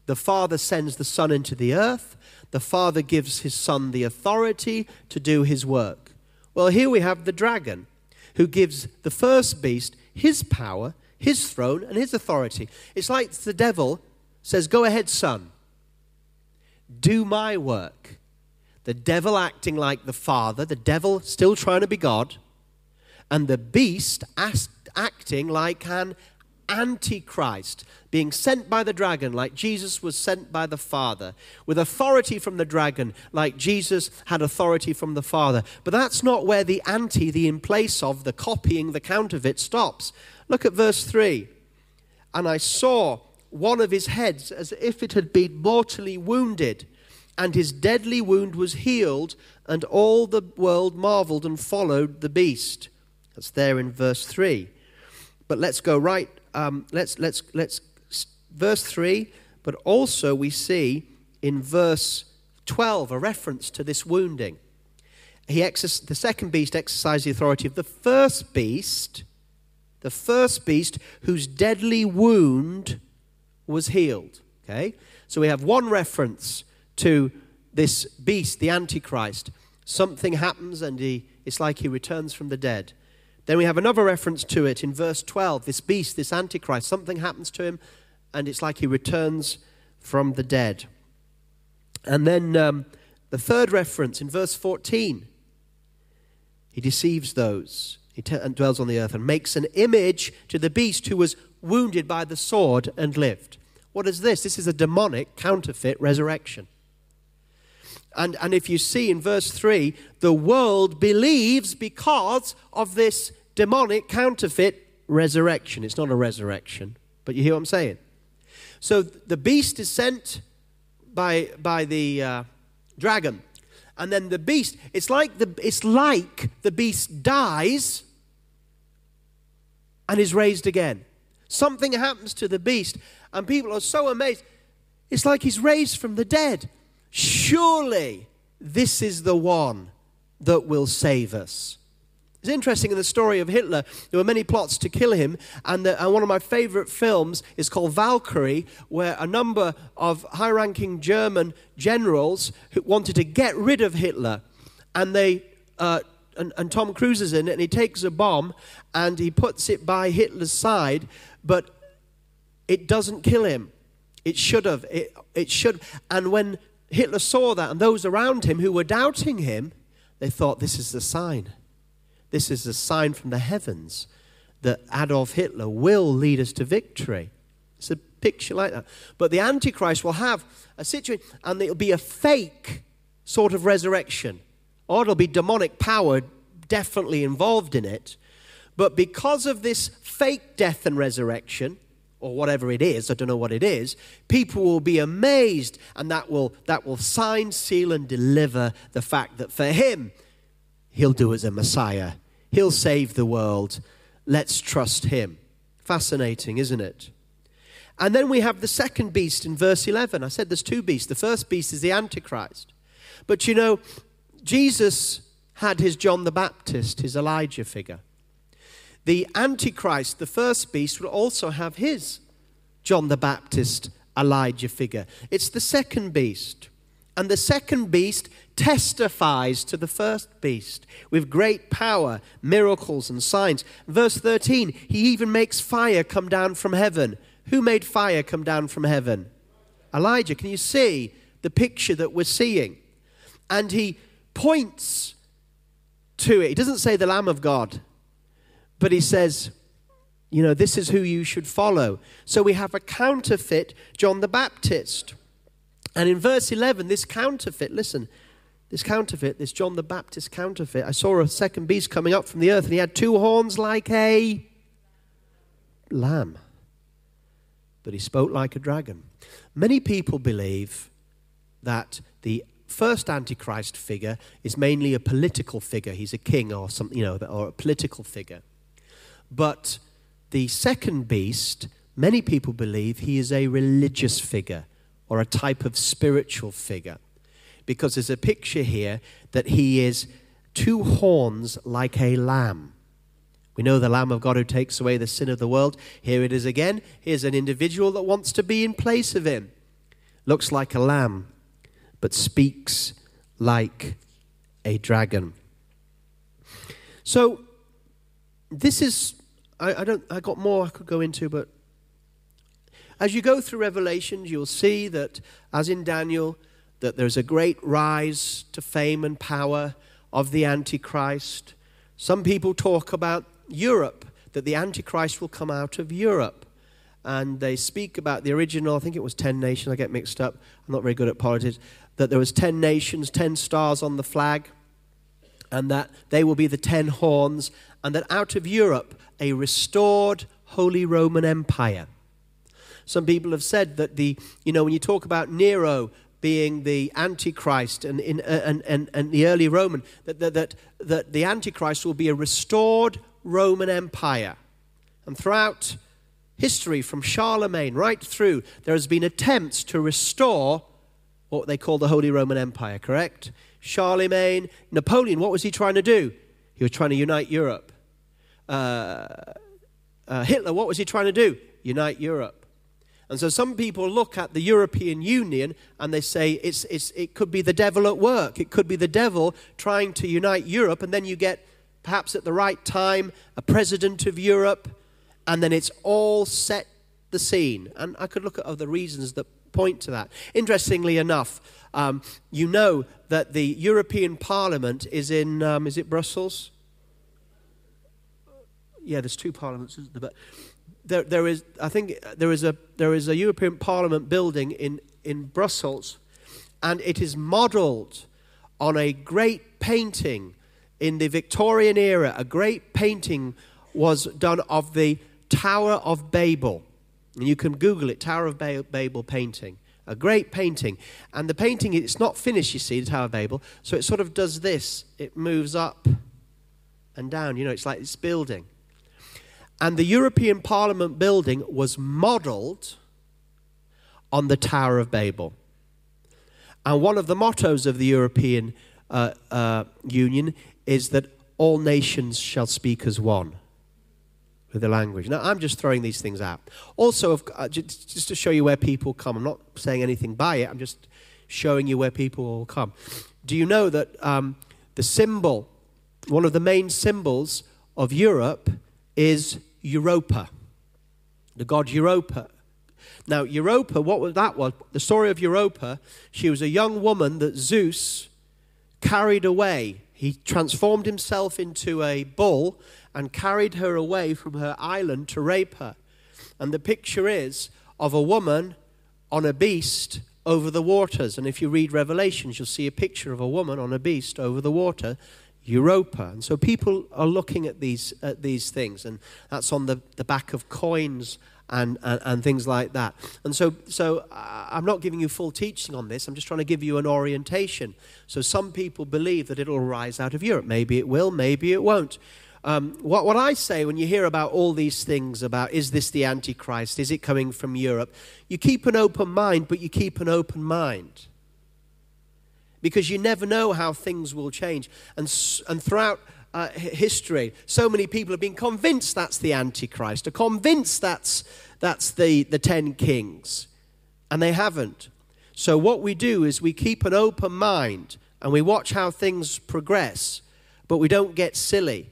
The Father sends the Son into the earth. The Father gives his Son the authority to do his work. Well, here we have the dragon who gives the first beast his power, his throne, and his authority. It's like the devil says, Go ahead, son do my work. The devil acting like the Father, the devil still trying to be God, and the beast acting like an antichrist, being sent by the dragon like Jesus was sent by the Father, with authority from the dragon like Jesus had authority from the Father. But that's not where the anti, the in place of, the copying, the counterfeit stops. Look at verse 3. And I saw one of his heads as if it had been mortally wounded, and his deadly wound was healed, and all the world marveled and followed the beast. That's there in verse 3. But let's go right, um, let's, let's, let's, verse 3, but also we see in verse 12 a reference to this wounding. He exerc- the second beast exercised the authority of the first beast, the first beast whose deadly wound was healed. Okay? So we have one reference to this beast, the Antichrist. Something happens and he, it's like he returns from the dead. Then we have another reference to it in verse 12. This beast, this Antichrist, something happens to him and it's like he returns from the dead. And then um, the third reference in verse 14 he deceives those. He t- and dwells on the earth and makes an image to the beast who was wounded by the sword and lived. What is this? This is a demonic counterfeit resurrection. And, and if you see in verse 3, the world believes because of this demonic counterfeit resurrection. It's not a resurrection, but you hear what I'm saying? So the beast is sent by, by the uh, dragon. And then the beast, it's like the, it's like the beast dies and is raised again. Something happens to the beast, and people are so amazed. It's like he's raised from the dead. Surely this is the one that will save us. It's interesting in the story of Hitler, there were many plots to kill him, and, the, and one of my favorite films is called Valkyrie, where a number of high ranking German generals wanted to get rid of Hitler, and they. Uh, and, and Tom Cruise is in it, and he takes a bomb and he puts it by Hitler's side, but it doesn't kill him. It should have. It, it should. And when Hitler saw that, and those around him who were doubting him, they thought, this is the sign. This is a sign from the heavens that Adolf Hitler will lead us to victory. It's a picture like that. But the Antichrist will have a situation, and it'll be a fake sort of resurrection, or it'll be demonic power definitely involved in it. But because of this fake death and resurrection, or whatever it is, I don't know what it is, people will be amazed and that will, that will sign, seal, and deliver the fact that for him, he'll do as a Messiah. He'll save the world. Let's trust him. Fascinating, isn't it? And then we have the second beast in verse 11. I said there's two beasts. The first beast is the Antichrist. But you know, Jesus had his John the Baptist, his Elijah figure. The Antichrist, the first beast, will also have his John the Baptist, Elijah figure. It's the second beast. And the second beast testifies to the first beast with great power, miracles, and signs. Verse 13, he even makes fire come down from heaven. Who made fire come down from heaven? Elijah. Can you see the picture that we're seeing? And he points to it. He doesn't say the Lamb of God, but he says, you know, this is who you should follow. So we have a counterfeit John the Baptist. And in verse 11, this counterfeit, listen, this counterfeit, this John the Baptist counterfeit, I saw a second beast coming up from the earth, and he had two horns like a lamb, but he spoke like a dragon. Many people believe that the first Antichrist figure is mainly a political figure. He's a king or something, you know, or a political figure. But the second beast, many people believe he is a religious figure or a type of spiritual figure. Because there's a picture here that he is two horns like a lamb. We know the Lamb of God who takes away the sin of the world. Here it is again. Here's an individual that wants to be in place of him. Looks like a lamb, but speaks like a dragon. So, this is I, I don't. I got more I could go into, but as you go through Revelations, you'll see that, as in Daniel, that there's a great rise to fame and power of the Antichrist. Some people talk about Europe, that the Antichrist will come out of Europe. And they speak about the original, I think it was 10 nations, I get mixed up, I'm not very good at politics, that there was 10 nations, 10 stars on the flag, and that they will be the 10 horns, and that out of Europe a restored Holy Roman Empire. Some people have said that the, you know, when you talk about Nero being the Antichrist and, in, uh, and, and, and the early Roman, that, that, that, that the Antichrist will be a restored Roman Empire. And throughout history, from Charlemagne right through, there has been attempts to restore what they call the Holy Roman Empire, correct? Charlemagne, Napoleon, what was he trying to do? He was trying to unite Europe uh, uh, Hitler, what was he trying to do? Unite Europe. And so some people look at the European Union and they say it's, it's, it could be the devil at work. It could be the devil trying to unite Europe, and then you get, perhaps at the right time, a president of Europe, and then it's all set the scene. And I could look at other reasons that point to that. Interestingly enough, um, you know that the European Parliament is in, um, is it Brussels? Yeah, there's two parliaments, isn't there? But there, there is, I think, there is a there is a European Parliament building in in Brussels, and it is modelled on a great painting in the Victorian era. A great painting was done of the Tower of Babel, and you can Google it, Tower of Babel painting. A great painting, and the painting it's not finished. You see, the Tower of Babel, so it sort of does this. It moves up and down. You know, it's like it's building. And the European Parliament building was modeled on the Tower of Babel. And one of the mottos of the European uh, uh, Union is that all nations shall speak as one with the language. Now, I'm just throwing these things out. Also, uh, just to show you where people come, I'm not saying anything by it, I'm just showing you where people will come. Do you know that um, the symbol, one of the main symbols of Europe, is Europa, the god Europa. Now, Europa, what was that was? The story of Europa, she was a young woman that Zeus carried away. He transformed himself into a bull and carried her away from her island to rape her. And the picture is of a woman on a beast over the waters. And if you read Revelations, you'll see a picture of a woman on a beast over the water. Europa. And so people are looking at these, at these things, and that's on the, the back of coins and, and, and, things like that. And so, so uh, I'm not giving you full teaching on this, I'm just trying to give you an orientation. So some people believe that it'll rise out of Europe. Maybe it will, maybe it won't. Um, what, what I say when you hear about all these things about is this the Antichrist? Is it coming from Europe? You keep an open mind, but you keep an open mind. Because you never know how things will change. And, and throughout uh, history, so many people have been convinced that's the Antichrist, are convinced that's, that's the, the ten kings, and they haven't. So, what we do is we keep an open mind and we watch how things progress, but we don't get silly.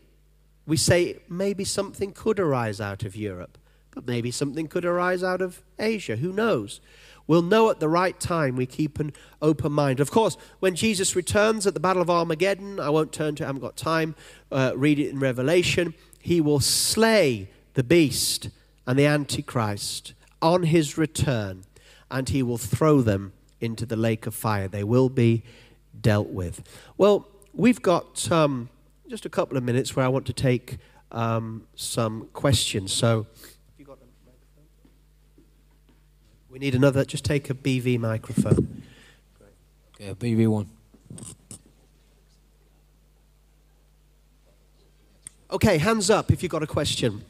We say maybe something could arise out of Europe, but maybe something could arise out of Asia. Who knows? We'll know at the right time. We keep an open mind. Of course, when Jesus returns at the Battle of Armageddon, I won't turn to it, I haven't got time, uh, read it in Revelation. He will slay the beast and the Antichrist on his return, and he will throw them into the lake of fire. They will be dealt with. Well, we've got um, just a couple of minutes where I want to take um, some questions. So, we need another. Just take a BV microphone. Yeah, BV one. Okay, hands up if you've got a question.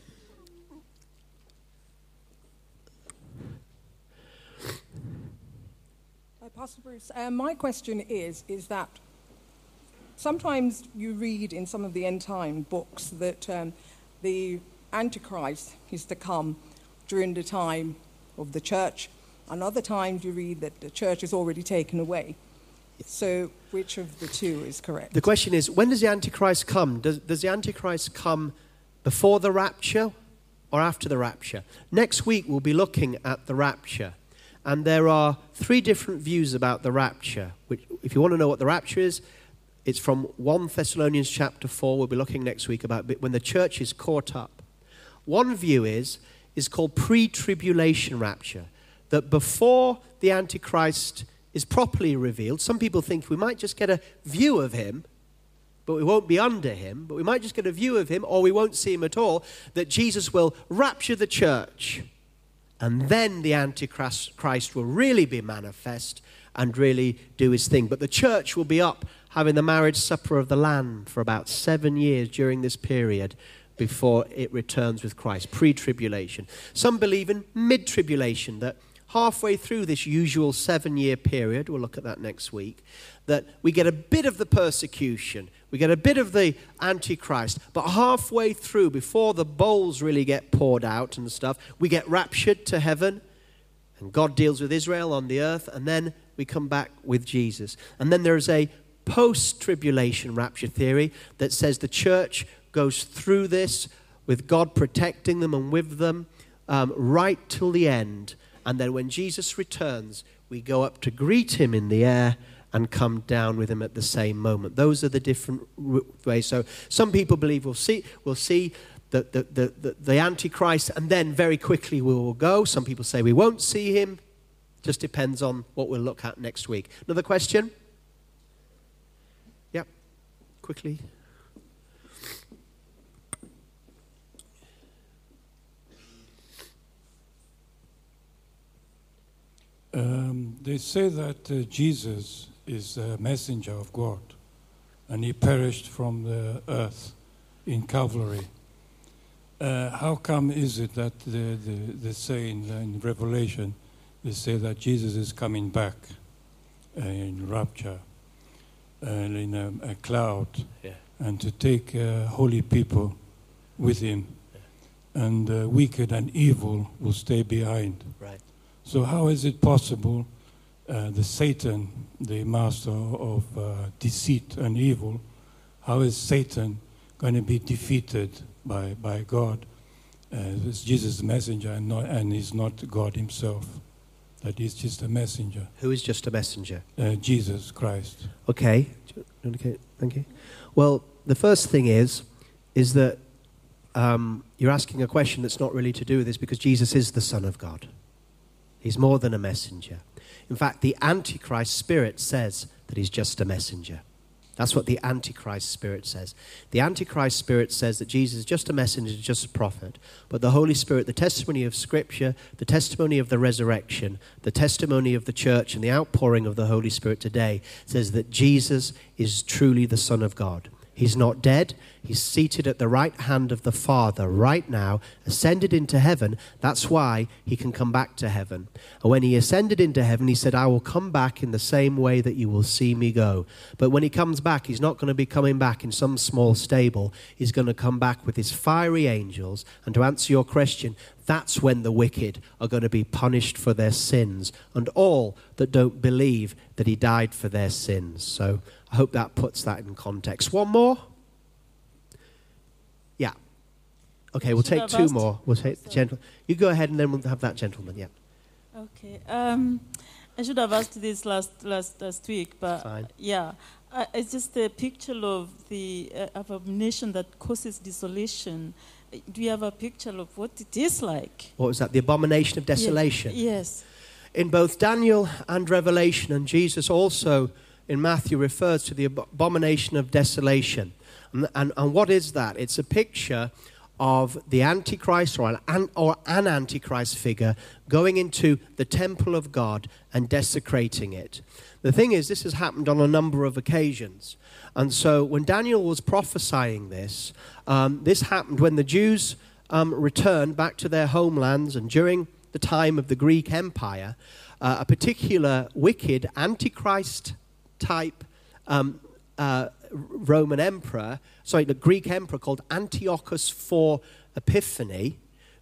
Pastor Bruce, uh, my question is, is that sometimes you read in some of the end time books that um, the Antichrist is to come during the time of the church, and other times you read that the church is already taken away. So, which of the two is correct? The question is when does the Antichrist come? Does, does the Antichrist come before the rapture or after the rapture? Next week we'll be looking at the rapture. And there are three different views about the rapture. Which, if you want to know what the rapture is, it's from 1 Thessalonians chapter 4. We'll be looking next week about when the church is caught up. One view is, is called pre tribulation rapture, that before the Antichrist is properly revealed, some people think we might just get a view of him, but we won't be under him, but we might just get a view of him, or we won't see him at all, that Jesus will rapture the church and then the Antichrist will really be manifest and really do his thing. But the church will be up having the marriage supper of the Lamb for about seven years during this period before it returns with Christ, pre tribulation. Some believe in mid tribulation, that halfway through this usual seven year period, we'll look at that next week, that we get a bit of the persecution, we get a bit of the Antichrist, but halfway through, before the bowls really get poured out and stuff, we get raptured to heaven, and God deals with Israel on the earth, and then we come back with Jesus. And then there's a post tribulation rapture theory that says the church goes through this with God protecting them and with them um, right till the end. And then when Jesus returns, we go up to greet him in the air and come down with him at the same moment. Those are the different ways. So some people believe we'll see, we'll see the, the, the, the, the Antichrist and then very quickly we will go. Some people say we won't see him. Just depends on what we'll look at next week. Another question? Yep, quickly. Um, they say that uh, Jesus is a messenger of God, and he perished from the earth in Calvary. Uh, how come is it that the, the, the say in, in, Revelation, they say that Jesus is coming back uh, in rapture and in a, a cloud yeah. and to take uh, holy people with him yeah. and uh, wicked and evil will stay behind. Right. So how is it possible uh, the Satan, the master of uh, deceit and evil, how is Satan going to be defeated by, by God? Uh, it's Jesus messenger and, not, and he's not God himself. That he's just a messenger. Who is just a messenger? Uh, Jesus Christ. Okay. Okay, thank you. Well, the first thing is, is that um, you're asking a question that's not really to do with this because Jesus is the Son of God. He's more than a messenger. In fact, the Antichrist spirit says that he's just a messenger. That's what the Antichrist spirit says. The Antichrist spirit says that Jesus is just a messenger, just a prophet. But the Holy Spirit, the testimony of Scripture, the testimony of the resurrection, the testimony of the church, and the outpouring of the Holy Spirit today says that Jesus is truly the Son of God. He's not dead. He's seated at the right hand of the Father right now, ascended into heaven. That's why he can come back to heaven. And when he ascended into heaven, he said, I will come back in the same way that you will see me go. But when he comes back, he's not going to be coming back in some small stable. He's going to come back with his fiery angels. And to answer your question, that's when the wicked are going to be punished for their sins and all that don't believe that he died for their sins. So I hope that puts that in context. One more? Yeah. Okay, we'll take two more. We'll take the gentleman. You go ahead and then we'll have that gentleman. Yeah. Okay. Um, I should have asked this last last last week, but Fine. yeah, uh, it's just a picture of the uh, abomination that causes desolation. Do you have a picture of what it is like? What was that? The abomination of desolation. Yes. In both Daniel and Revelation, and Jesus also in Matthew refers to the abomination of desolation. And, and, and what is that? It's a picture of the Antichrist or an, or an Antichrist figure going into the temple of God and desecrating it. The thing is, this has happened on a number of occasions. And so when Daniel was prophesying this, um, this happened when the Jews um, returned back to their homelands and during the time of the Greek Empire, uh, a particular wicked Antichrist type um, uh, Roman emperor, sorry, the Greek emperor called Antiochus IV Epiphanes,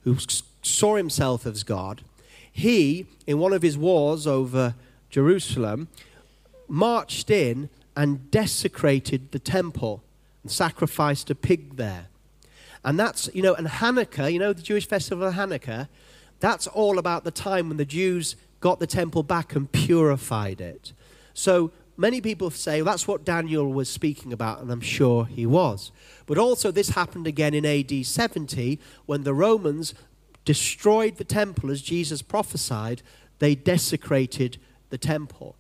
who saw himself as God, he, in one of his wars over Jerusalem, marched in and desecrated the temple and sacrificed a pig there. And that's, you know, and Hanukkah, you know, the Jewish festival of Hanukkah, that's all about the time when the Jews got the temple back and purified it. So many people say well, that's what Daniel was speaking about, and I'm sure he was. But also, this happened again in AD 70 when the Romans destroyed the temple as Jesus prophesied, they desecrated the temple.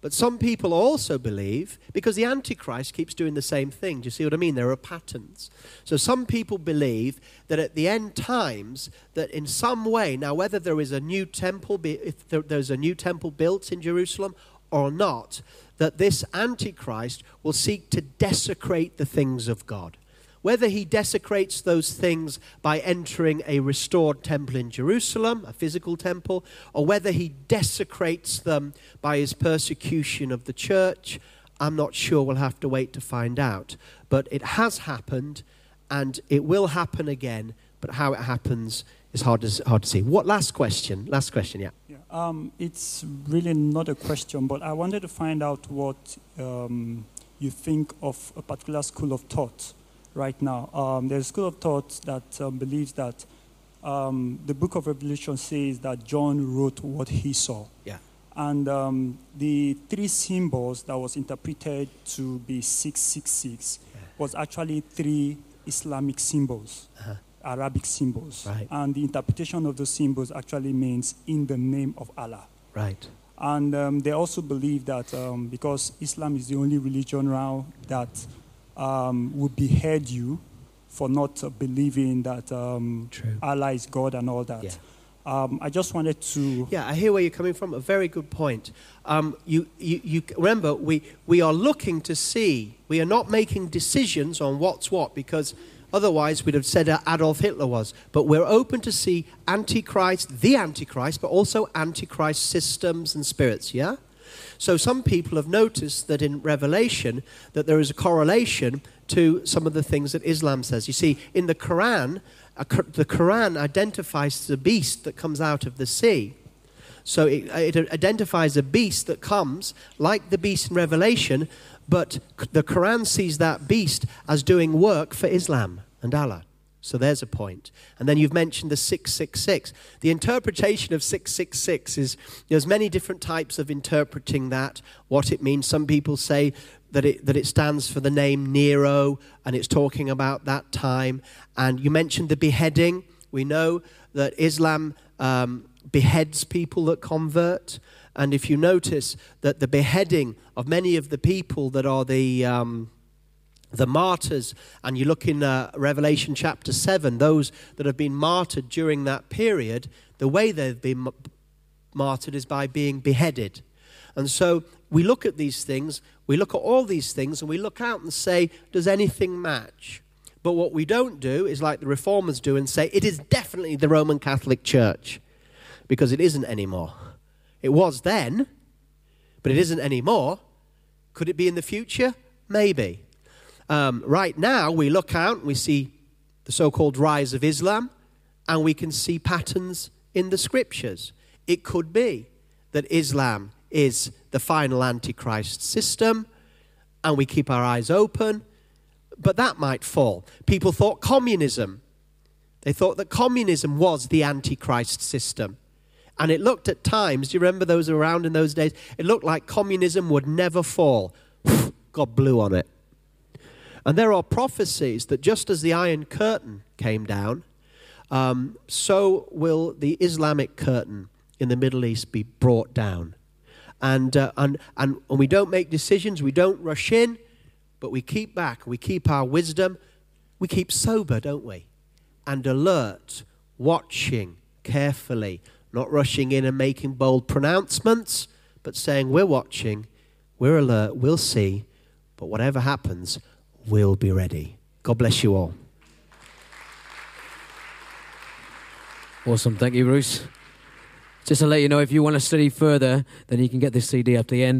But some people also believe, because the Antichrist keeps doing the same thing. Do you see what I mean? There are patterns. So some people believe that at the end times, that in some way, now whether there is a new temple, if there's a new temple built in Jerusalem or not, that this Antichrist will seek to desecrate the things of God. Whether he desecrates those things by entering a restored temple in Jerusalem, a physical temple, or whether he desecrates them by his persecution of the church, I'm not sure. We'll have to wait to find out. But it has happened, and it will happen again. But how it happens is hard to, hard to see. What last question? Last question, yeah. Um, it's really not a question, but I wanted to find out what um, you think of a particular school of thought right now. Um, there's a school of thought that um, believes that um, the book of Revelation says that John wrote what he saw. Yeah. And um, the three symbols that was interpreted to be 666 yeah. was actually three Islamic symbols. Uh-huh. Arabic symbols. Right. And the interpretation of those symbols actually means in the name of Allah. Right. And um, they also believe that um, because Islam is the only religion now that um, will behead you for not believing that um, Allah is God and all that. Yeah. Um, I just wanted to. Yeah, I hear where you're coming from. A very good point. Um, you, you, you, remember, we, we are looking to see, we are not making decisions on what's what because Otherwise, we'd have said Adolf Hitler was. But we're open to see Antichrist, the Antichrist, but also Antichrist systems and spirits, yeah? So some people have noticed that in Revelation that there is a correlation to some of the things that Islam says. You see, in the Quran, the Quran identifies the beast that comes out of the sea. So it, it identifies a beast that comes, like the beast in Revelation, but the Quran sees that beast as doing work for Islam and Allah. So there's a point. And then you've mentioned the 666. The interpretation of 666 is there's many different types of interpreting that, what it means. Some people say that it, that it stands for the name Nero and it's talking about that time. And you mentioned the beheading. We know that Islam um, beheads people that convert. And if you notice that the beheading of many of the people that are the, um, the martyrs, and you look in uh, Revelation chapter 7, those that have been martyred during that period, the way they've been martyred is by being beheaded. And so we look at these things, we look at all these things, and we look out and say, does anything match? But what we don't do is like the reformers do and say, it is definitely the Roman Catholic Church, because it isn't anymore. It was then, but it isn't anymore. Could it be in the future? Maybe. Um, right now, we look out we see the so called rise of Islam, and we can see patterns in the scriptures. It could be that Islam is the final Antichrist system, and we keep our eyes open, but that might fall. People thought communism, they thought that communism was the Antichrist system. And it looked at times, do you remember those around in those days? It looked like communism would never fall. God blew on it. And there are prophecies that just as the Iron Curtain came down, um, so will the Islamic curtain in the Middle East be brought down. And, uh, and, and, and we don't make decisions, we don't rush in, but we keep back, we keep our wisdom, we keep sober, don't we? And alert, watching carefully, not rushing in and making bold pronouncements, but saying, We're watching, we're alert, we'll see, but whatever happens, we'll be ready. God bless you all. Awesome. Thank you, Bruce. Just to let you know, if you want to study further, then you can get this CD at the end.